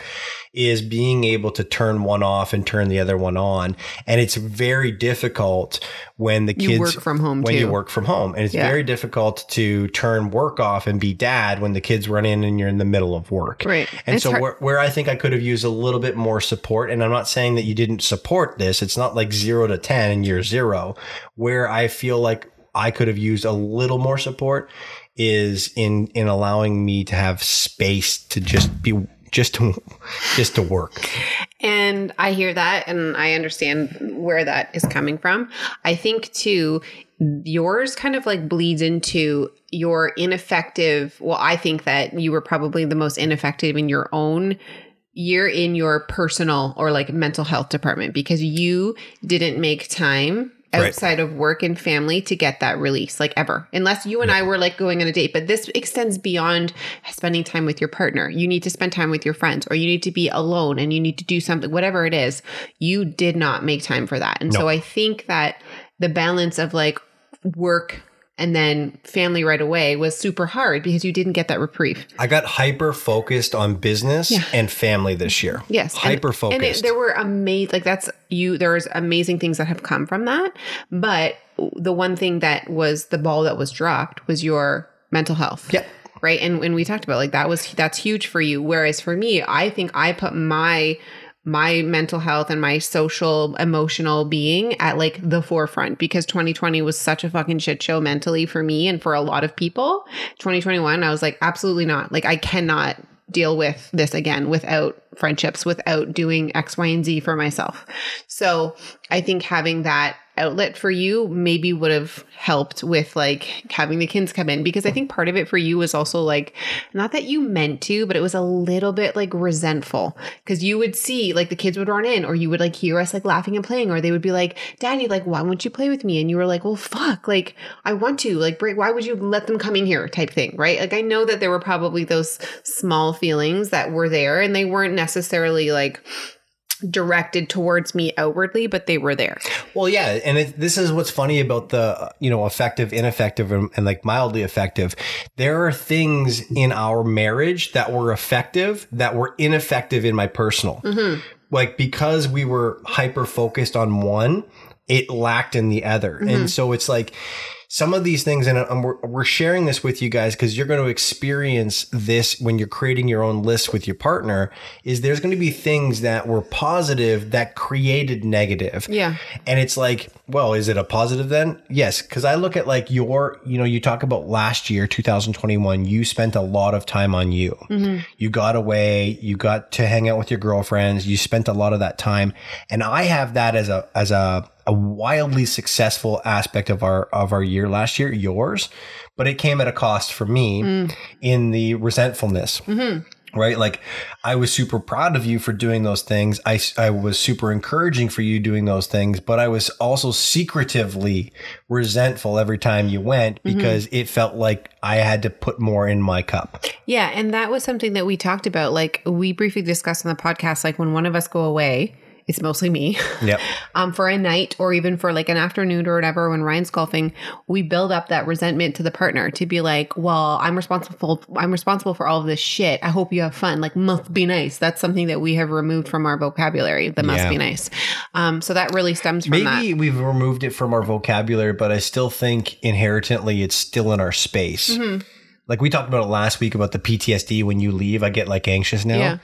Speaker 1: is being able to turn one off and turn the other one on. And it's very difficult when the
Speaker 2: You
Speaker 1: kids
Speaker 2: work from home,
Speaker 1: when you work from home. And it's
Speaker 2: Yeah.
Speaker 1: very difficult to turn work off and be dad when the kids run in and you're in the middle of work.
Speaker 2: Right.
Speaker 1: And
Speaker 2: It's
Speaker 1: so
Speaker 2: hard-
Speaker 1: where, where I think I could have used a little bit more support, and I'm not saying that you didn't support this, it's not like zero to 10 in year zero, where I feel like I could have used a little more support is in, in allowing me to have space to just be, just to, just to work.
Speaker 2: And I hear that and I understand where that is coming from. I think too, yours kind of like bleeds into your ineffective. Well, I think that you were probably the most ineffective in your own year in your personal or like mental health department because you didn't make time
Speaker 1: Right.
Speaker 2: outside of work and family to get that release like ever. Unless you and i were like going on a date but this extends beyond spending time with your partner. You need to spend time with your friends or you need to be alone and you need to do something whatever it is. You did not make time for that. And so i think that the balance of like work and then family right away was super hard because you didn't get that reprieve
Speaker 1: I got hyper focused on business
Speaker 2: Yeah.
Speaker 1: and family this year.
Speaker 2: Yes,
Speaker 1: Hyper focused.
Speaker 2: And it, there were amazing, like that's you. There's amazing things that have come from that. But the one thing that was the ball that was dropped was your mental health.
Speaker 1: Yep.
Speaker 2: Right. And when we talked about like that was that's huge for you. Whereas for me, I think I put my my mental health and my social emotional being at like the forefront because 2020 was such a fucking shit show mentally for me and for a lot of people. 2021 i was like absolutely not. Like i cannot deal with this again without friendships without doing x y and z for myself. So i think having that outlet for you maybe would have helped with like having the kids come in because I think part of it for you was also like not that you meant to, but it was a little bit like resentful because you would see like the kids would run in or you would like hear us like laughing and playing or they would be like, Daddy, like, why won't you play with me? And you were like, well, fuck, like, I want to, like, break, why would you let them come in here type thing, right? Like, I know that there were probably those small feelings that were there and they weren't necessarily like, directed towards me outwardly but they were there
Speaker 1: Well, yeah, and it, this is what's funny about the you know effective, ineffective, and, and like mildly effective. There are things in our marriage that were effective that were ineffective in my personal. Mm-hmm. Like because we were hyper focused on one, it lacked in the other, and mm-hmm. so it's like some of these things, and um, we're, we're sharing this with you guys because you're going to experience this when you're creating your own list with your partner. Is there's going to be things that were positive that created negative.
Speaker 2: Yeah.
Speaker 1: And it's like, well, is it a positive then? Yes. Cause I look at like your, you know, you talk about last year, 2021, you spent a lot of time on you. You got away, you got to hang out with your girlfriends, you spent a lot of that time. And I have that as a, as a, a wildly successful aspect of our, of our year last year, yours, but it came at a cost for me mm. in the resentfulness mm-hmm. right? Like I was super proud of you for doing those things. I, I was super encouraging for you doing those things, but I was also secretively resentful every time you went mm-hmm. because it felt like I had to put more in my cup.
Speaker 2: Yeah, and that was something that we talked about. Like we briefly discussed on the podcast. Like when one of us go away, it's mostly me.
Speaker 1: Yep.
Speaker 2: um, for a night or even for like an afternoon or whatever. When Ryan's golfing, we build up that resentment to the partner to be like, "Well, I'm responsible. I'm responsible for all of this shit. I hope you have fun. Like, must be nice." That's something that we have removed from our vocabulary. The must
Speaker 1: Yeah.
Speaker 2: be nice. Um, so that really stems from that.
Speaker 1: Maybe we've removed it from our vocabulary, but I still think inherently it's still in our space.
Speaker 2: Mm-hmm.
Speaker 1: Like we talked about it last week about the PTSD when you leave, I get like anxious now.
Speaker 2: Yeah.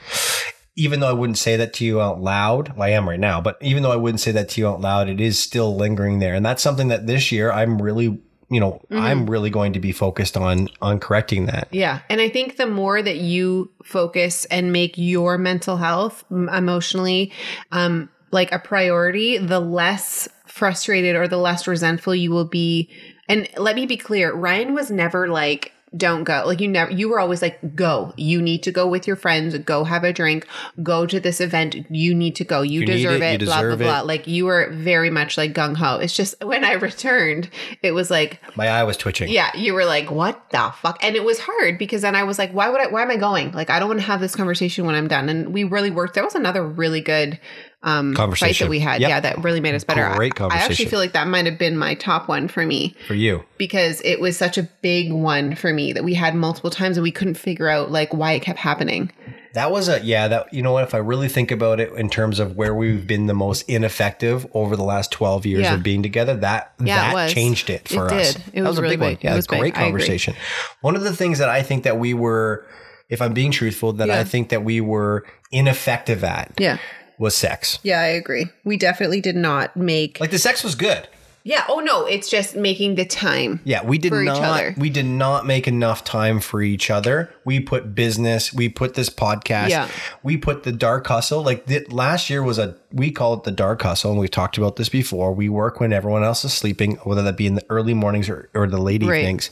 Speaker 1: Even though I wouldn't say that to you out loud, well, I am right now, but even though I wouldn't say that to you out loud, it is still lingering there. And that's something that this year I'm really, you know,
Speaker 2: Mm-hmm.
Speaker 1: I'm really going to be focused on on correcting that.
Speaker 2: Yeah. And I think the more that you focus and make your mental health emotionally um like a priority, the less frustrated or the less resentful you will be. And let me be clear, Ryan was never like don't go. Like you never, you were always like, go. You need to go with your friends. Go have a drink. Go to this event. You need to go. You,
Speaker 1: You
Speaker 2: deserve
Speaker 1: it, you
Speaker 2: blah blah
Speaker 1: deserve
Speaker 2: blah.
Speaker 1: it.
Speaker 2: Like you were very much like gung ho. It's just when I returned, it was like,
Speaker 1: My eye was twitching.
Speaker 2: yeah, you were like, what the fuck? And it was hard because then I was like, why would I? Why am I going? Like I don't want to have this conversation when I'm done. And we really worked. That was another really good um fight
Speaker 1: Conversation.
Speaker 2: that we had.
Speaker 1: Yep.
Speaker 2: Yeah, that really made us better. I-
Speaker 1: Great
Speaker 2: I actually feel like that might have been my top one for me
Speaker 1: For you.
Speaker 2: because it was such a big one for me that we had multiple times and we couldn't figure out like why it kept happening.
Speaker 1: That was a yeah, that you know what, if I really think about it in terms of where we've been the most ineffective over the last 12 years
Speaker 2: Yeah.
Speaker 1: of being together, that
Speaker 2: Yeah,
Speaker 1: that changed it for
Speaker 2: It
Speaker 1: us.
Speaker 2: did. It
Speaker 1: that
Speaker 2: was
Speaker 1: was a
Speaker 2: really
Speaker 1: big one. Yeah,
Speaker 2: It was big.
Speaker 1: great
Speaker 2: I agree.
Speaker 1: conversation. One of the things that I think that we were if I'm being truthful that I think that we were ineffective at
Speaker 2: Yeah.
Speaker 1: Was sex.
Speaker 2: Yeah, I agree. We definitely did not make
Speaker 1: Like the sex was good.
Speaker 2: Yeah, oh no, it's just making the time.
Speaker 1: Yeah, we did
Speaker 2: For each
Speaker 1: not
Speaker 2: other.
Speaker 1: we did not make enough time for each other. We put business, we put this podcast,
Speaker 2: Yeah.
Speaker 1: we put the dark hustle. Like the, last year was a we call it the dark hustle and we've talked about this before. We work when everyone else is sleeping, whether that be in the early mornings or, or the late
Speaker 2: Right.
Speaker 1: evenings.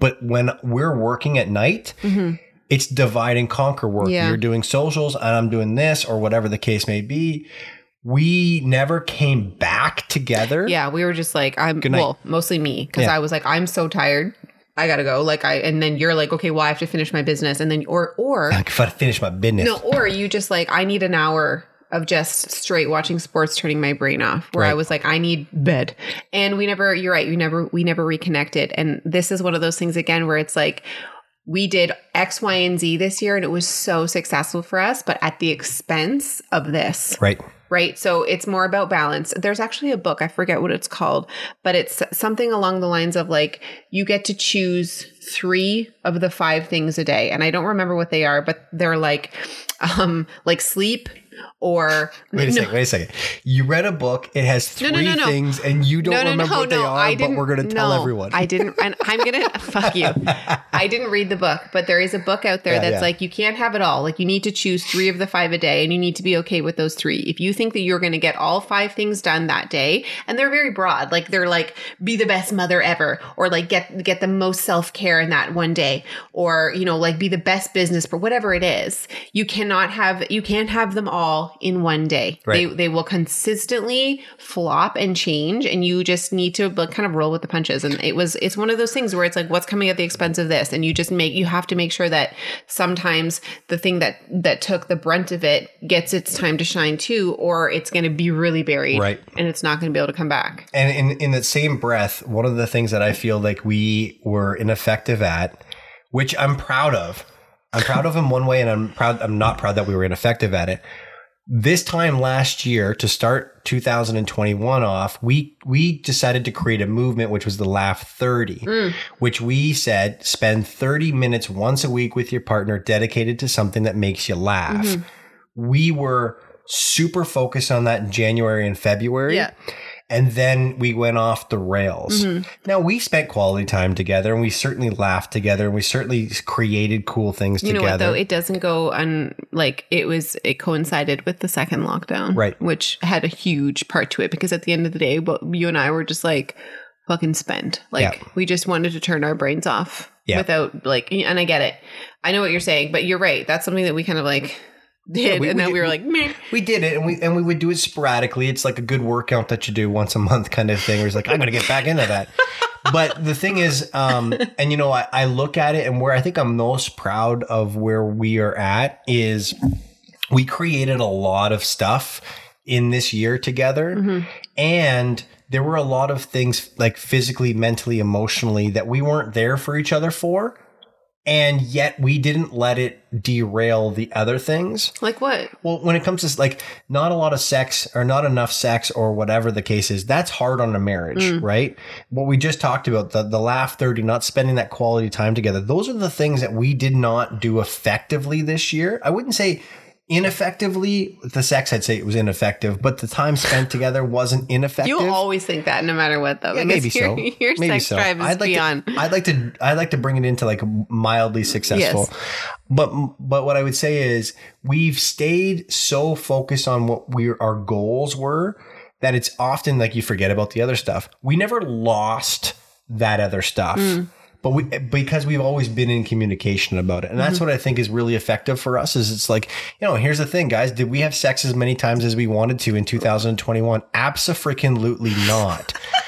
Speaker 1: But when we're working at night, mm-hmm. It's divide and conquer work.
Speaker 2: Yeah.
Speaker 1: You're doing socials and I'm doing this or whatever the case may be. We never came back together.
Speaker 2: Yeah, we were just like, I'm well, mostly me because
Speaker 1: Yeah.
Speaker 2: I was like, I'm so tired. I gotta go. Like I, and then you're like, okay, well, I have to finish my business, and then or or
Speaker 1: If I finish my business.
Speaker 2: no, or you just like, I need an hour of just straight watching sports, turning my brain off. Where I was like, I need bed, and we never. You're right. We never. We never reconnected, and this is one of those things again where it's like. We did X, Y, and Z this year, and it was so successful for us, but at the expense of this
Speaker 1: Right.
Speaker 2: right? So it's more about balance. There's actually a book, I forget what it's called, but it's something along the lines of like you get to choose three of the five things a day. And I don't remember what they are, but they're like um like sleep or
Speaker 1: Wait a
Speaker 2: no,
Speaker 1: second. Wait a second. You read a book. It has three
Speaker 2: no, no, no.
Speaker 1: things, and you don't remember what they are.
Speaker 2: I
Speaker 1: but
Speaker 2: didn't.
Speaker 1: we're going to tell
Speaker 2: no,
Speaker 1: everyone.
Speaker 2: I didn't, and I'm gonna fuck you. I didn't read the book, but there is a book out there
Speaker 1: Yeah,
Speaker 2: that's
Speaker 1: yeah.
Speaker 2: like you can't have it all. Like you need to choose three of the five a day, and you need to be okay with those three. If you think that you're going to get all five things done that day, and they're very broad, like they're like be the best mother ever, or like get get the most self care in that one day, or you know like be the best business for whatever it is. You cannot have you can't have them all in one day.
Speaker 1: Right.
Speaker 2: They they will consistently flop and change and you just need to like, kind of roll with the punches and it was it's one of those things where it's like what's coming at the expense of this and you just make you have to make sure that sometimes the thing that that took the brunt of it gets its time to shine too or it's going to be really buried
Speaker 1: Right.
Speaker 2: and it's not going to be able to come back
Speaker 1: and in in that same breath, one of the things that I feel like we were ineffective at, which I'm proud of, I'm proud of in one way, and I'm proud. I'm not proud that we were ineffective at it. This time last year, to start 2021 off, we we decided to create a movement, which was the Laugh 30, mm. which we said spend 30 minutes once a week with your partner dedicated to something that makes you laugh. Mm-hmm. We were super focused on that in January and February.
Speaker 2: Yeah.
Speaker 1: And then we went off the rails.
Speaker 2: Mm-hmm.
Speaker 1: Now we spent quality time together and we certainly laughed together and we certainly created cool things
Speaker 2: you know
Speaker 1: together.
Speaker 2: what though it doesn't go on like it was it coincided with the second lockdown
Speaker 1: Right.
Speaker 2: which had a huge part to it because at the end of the day you and i were just like fucking spend like
Speaker 1: Yeah.
Speaker 2: we just wanted to turn our brains off
Speaker 1: Yeah.
Speaker 2: without like and i get it i know what you're saying but you're right that's something that we kind of like did
Speaker 1: we-
Speaker 2: and then
Speaker 1: we-
Speaker 2: we were like Meh.
Speaker 1: we did it and we and we would do it sporadically. It's like a good workout that you do once a month kind of thing. Where it's like, I'm gonna get back into that. but the thing is, um, and you know, I, I look at it and where I think I'm most proud of where we are at is we created a lot of stuff in this year together. And there were a lot of things like physically, mentally, emotionally that we weren't there for each other for. And yet we didn't let it derail the other things.
Speaker 2: like what
Speaker 1: Well, when it comes to like not a lot of sex or not enough sex or whatever the case is, that's hard on a marriage, mm. right? What we just talked about, the the laugh 30, not spending that quality time together. Those are the things that we did not do effectively this year. I wouldn't say ineffectively. The sex, I'd say it was ineffective, but the time spent together wasn't ineffective.
Speaker 2: you always think that no matter what though
Speaker 1: Yeah, maybe
Speaker 2: your,
Speaker 1: so.
Speaker 2: your
Speaker 1: maybe
Speaker 2: sex
Speaker 1: so.
Speaker 2: drive is
Speaker 1: I'd like
Speaker 2: beyond
Speaker 1: To, I'd like to. I'd like to bring it into like mildly successful. yes. But but what I would say is we've stayed so focused on what we our goals were that it's often like you forget about the other stuff. We never lost that other stuff.
Speaker 2: Mm.
Speaker 1: But we because we've always been in communication about it. And that's mm-hmm. what i think is really effective for us is it's like you know here's the thing guys. Did we have sex as many times as we wanted to in 2021 absolutely not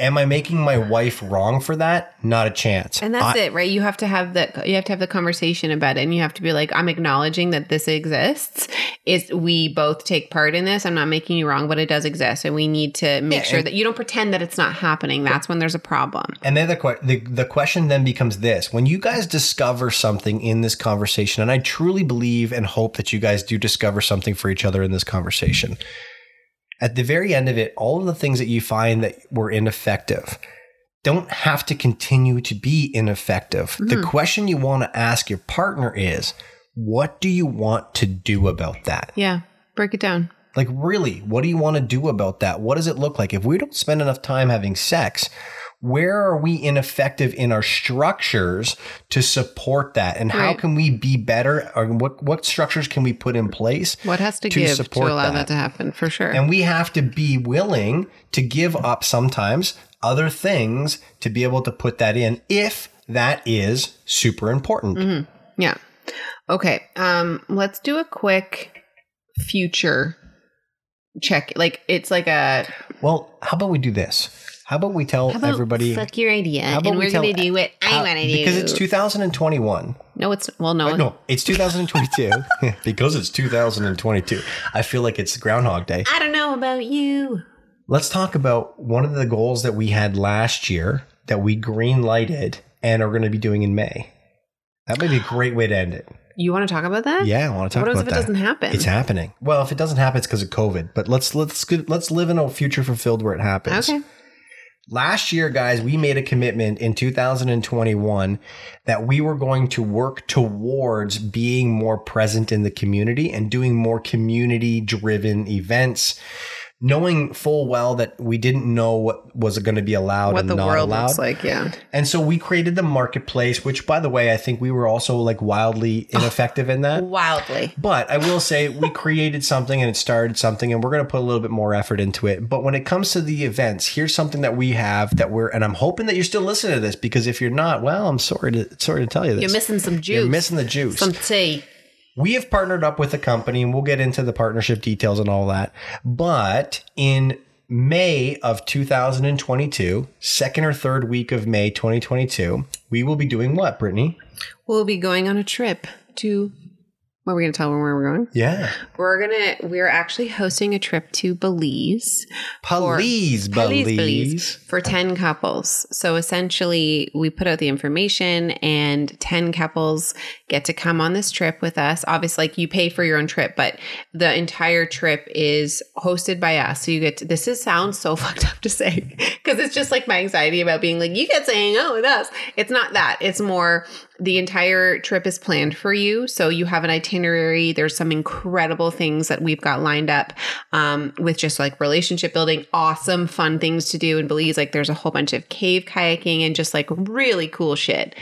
Speaker 1: am i making my wife wrong for that not a chance
Speaker 2: And that's
Speaker 1: I-
Speaker 2: it, right? You have to have the you have to have the conversation about it, and you have to be like, "I'm acknowledging that this exists. Is we both take part in this. I'm not making you wrong, but it does exist, and we need to make
Speaker 1: Yeah,
Speaker 2: sure
Speaker 1: and-
Speaker 2: that you don't pretend that it's not happening. That's when there's a problem.
Speaker 1: And then the, que- the the question then becomes this: When you guys discover something in this conversation, and I truly believe and hope that you guys do discover something for each other in this conversation, at the very end of it, all of the things that you find that were ineffective don't have to continue to be ineffective. The mm-hmm. question you want to ask your partner is, what do you want to do about that?
Speaker 2: Yeah, break it down.
Speaker 1: Like, really, what do you want to do about that? What does it look like? If we don't spend enough time having sex, where are we ineffective in our structures to support that? And how can we be better? Or what, what structures can we put in place?
Speaker 2: What has to,
Speaker 1: To
Speaker 2: give to
Speaker 1: support
Speaker 2: allow that.
Speaker 1: that.
Speaker 2: to happen? For sure.
Speaker 1: And we have to be willing to give up sometimes other things to be able to put that in if that is super important.
Speaker 2: Mm-hmm. Yeah. Okay. Um, let's do a quick future check. Like it's like a
Speaker 1: Well, how about we do this? How about we tell
Speaker 2: about
Speaker 1: everybody?
Speaker 2: fuck your idea,
Speaker 1: how about
Speaker 2: and
Speaker 1: we
Speaker 2: we're gonna do what I want to do
Speaker 1: Because it's 2021.
Speaker 2: no, it's well, no, uh,
Speaker 1: No, it's 2022. because it's 2022. I feel like it's Groundhog Day.
Speaker 2: I don't know about you.
Speaker 1: Let's talk about one of the goals that we had last year that we green lighted and are going to be doing in May. That might be a great way to end it.
Speaker 2: You want to talk about that?
Speaker 1: Yeah, I want to talk
Speaker 2: What
Speaker 1: about that.
Speaker 2: What if it doesn't happen?
Speaker 1: It's happening. Well, if it doesn't happen, it's because of COVID. But let's let's let's live in a future fulfilled where it happens.
Speaker 2: Okay.
Speaker 1: Last year, guys, we made a commitment in 2021 that we were going to work towards being more present in the community and doing more community driven events, knowing full well that we didn't know what was going to be allowed
Speaker 2: What
Speaker 1: and
Speaker 2: the
Speaker 1: not
Speaker 2: world
Speaker 1: allowed.
Speaker 2: looks like, yeah.
Speaker 1: And so we created the marketplace, which, by the way, I think we were also like wildly ineffective in that.
Speaker 2: Wildly.
Speaker 1: But I will say we created something and it started something, and we're going to put a little bit more effort into it. But when it comes to the events, here's something that we have that we're, and I'm hoping that you're still listening to this because if you're not, well, I'm sorry to sorry to tell you this.
Speaker 2: You're missing some juice.
Speaker 1: You're missing the juice.
Speaker 2: Some tea.
Speaker 1: We have partnered up with a company, and we'll get into the partnership details and all that. But in May of 2022, second or third week of May 2022, we will be doing what, Brittany?
Speaker 2: We'll be going on a trip to. What are we going to tell them where we're going?
Speaker 1: Yeah.
Speaker 2: We're gonna. We're actually hosting a trip to Belize. for-
Speaker 1: Please, Belize.
Speaker 2: for 10 couples. So essentially, we put out the information, and 10 couples get to come on this trip with us. Obviously, like you pay for your own trip, but the entire trip is hosted by us. So you get to, this is sounds so fucked up to say because it's just like my anxiety about being like, you get to hang out with us. It's not that. It's more the entire trip is planned for you. So you have an itinerary. There's some incredible things that we've got lined up um, with just like relationship building, awesome, fun things to do in Belize. Like there's a whole bunch of cave kayaking and just like really cool shit.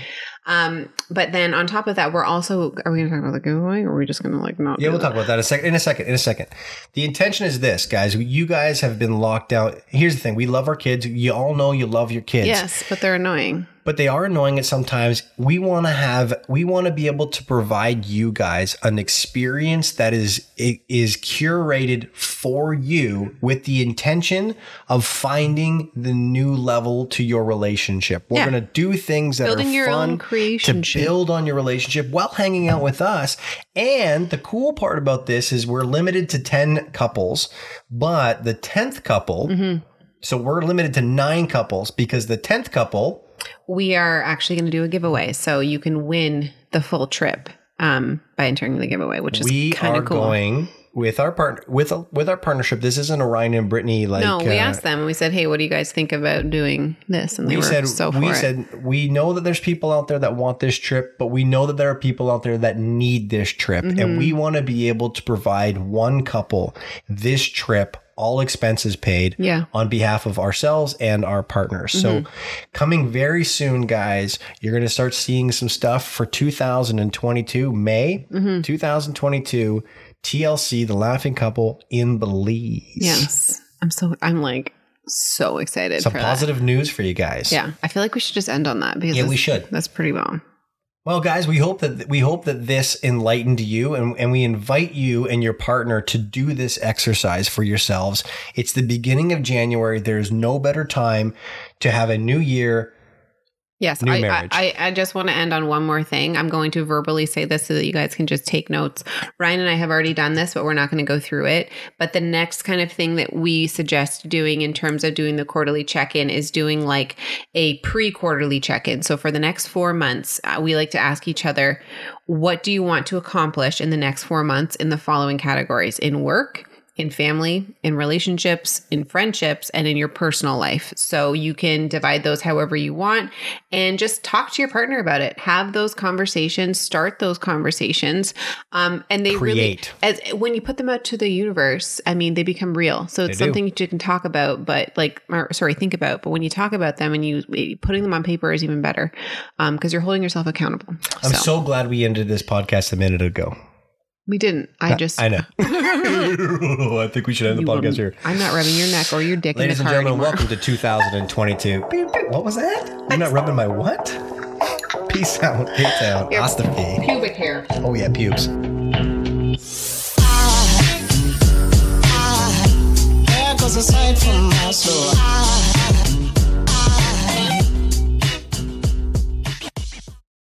Speaker 2: Um, but then on top of that, we're also are we gonna talk about the giveaway or are we just gonna like not?
Speaker 1: Yeah, we'll
Speaker 2: that?
Speaker 1: talk about that in a second. In a second. In a second. The intention is this, guys. You guys have been locked out. Here's the thing: we love our kids. You all know you love your kids.
Speaker 2: Yes, but they're annoying.
Speaker 1: But they are annoying at sometimes. We want to have, we want to be able to provide you guys an experience that is is curated for you with the intention of finding the new level to your relationship. We're
Speaker 2: Yeah.
Speaker 1: going to do things that
Speaker 2: Building
Speaker 1: are fun to build on your relationship while hanging out with us. And the cool part about this is we're limited to 10 couples, but the 10th couple
Speaker 2: Mm-hmm.
Speaker 1: so we're limited to nine couples because the 10th couple
Speaker 2: We are actually going to do a giveaway, so you can win the full trip um, by entering the giveaway, which is
Speaker 1: we
Speaker 2: kind
Speaker 1: are
Speaker 2: of cool.
Speaker 1: going with our partner with with our partnership. This isn't a Ryan and Brittany like
Speaker 2: no, we
Speaker 1: uh,
Speaker 2: asked them we said, "Hey, what do you guys think about doing this?" And they
Speaker 1: we
Speaker 2: were
Speaker 1: said
Speaker 2: so for
Speaker 1: we
Speaker 2: it.
Speaker 1: said we know that there's people out there that want this trip, but we know that there are people out there that need this trip, and
Speaker 2: Mm-hmm.
Speaker 1: we want to be able to provide one couple this trip. All expenses paid
Speaker 2: Yeah. Mm-hmm.
Speaker 1: on behalf of ourselves and our partners. So, coming very soon, guys, you're going to start seeing some stuff for 2022, May
Speaker 2: Mm-hmm.
Speaker 1: 2022, TLC, The Laughing Couple in Belize.
Speaker 2: Yes. I'm so I'm like so excited.
Speaker 1: Some
Speaker 2: for that.
Speaker 1: positive news for you guys.
Speaker 2: Yeah, I feel like we should just end on that because
Speaker 1: Yeah, we
Speaker 2: that's-
Speaker 1: should.
Speaker 2: That's pretty well.
Speaker 1: Well, guys, we hope that we hope that this enlightened you, and, and we invite you and your partner to do this exercise for yourselves. It's the beginning of January. There's no better time to have a new year.
Speaker 2: Yes, I. I, I just want to end on one more thing. I'm going to verbally say this so that you guys can just take notes. Ryan and I have already done this, but we're not going to go through it. But the next kind of thing that we suggest doing in terms of doing the quarterly check in is doing like a pre quarterly check in. So for the next four months, uh, we like to ask each other, what do you want to accomplish in the next four months in the following categories in work? In family, in relationships, in friendships, and in your personal life. So you can divide those however you want and just talk to your partner about it. Have those conversations, start those conversations. Um, and they
Speaker 1: Create.
Speaker 2: really, as when you put them out to the universe, I mean, they become real. So it's
Speaker 1: They do.
Speaker 2: something you can talk about, but like, or, sorry, think about. But when you talk about them and you putting them on paper is even better because you're holding yourself accountable.
Speaker 1: I'm so glad we ended this podcast a minute ago.
Speaker 2: We didn't. I just.
Speaker 1: I know. I think we should end the
Speaker 2: you
Speaker 1: podcast here.
Speaker 2: I'm not rubbing your neck or your dick.
Speaker 1: Ladies
Speaker 2: in the car and
Speaker 1: gentlemen,
Speaker 2: anymore.
Speaker 1: welcome to 2022. what was that? I'm not rubbing my what? Peace out. Peace out.
Speaker 2: Your Pubic hair.
Speaker 1: Oh yeah, pubes. I, I,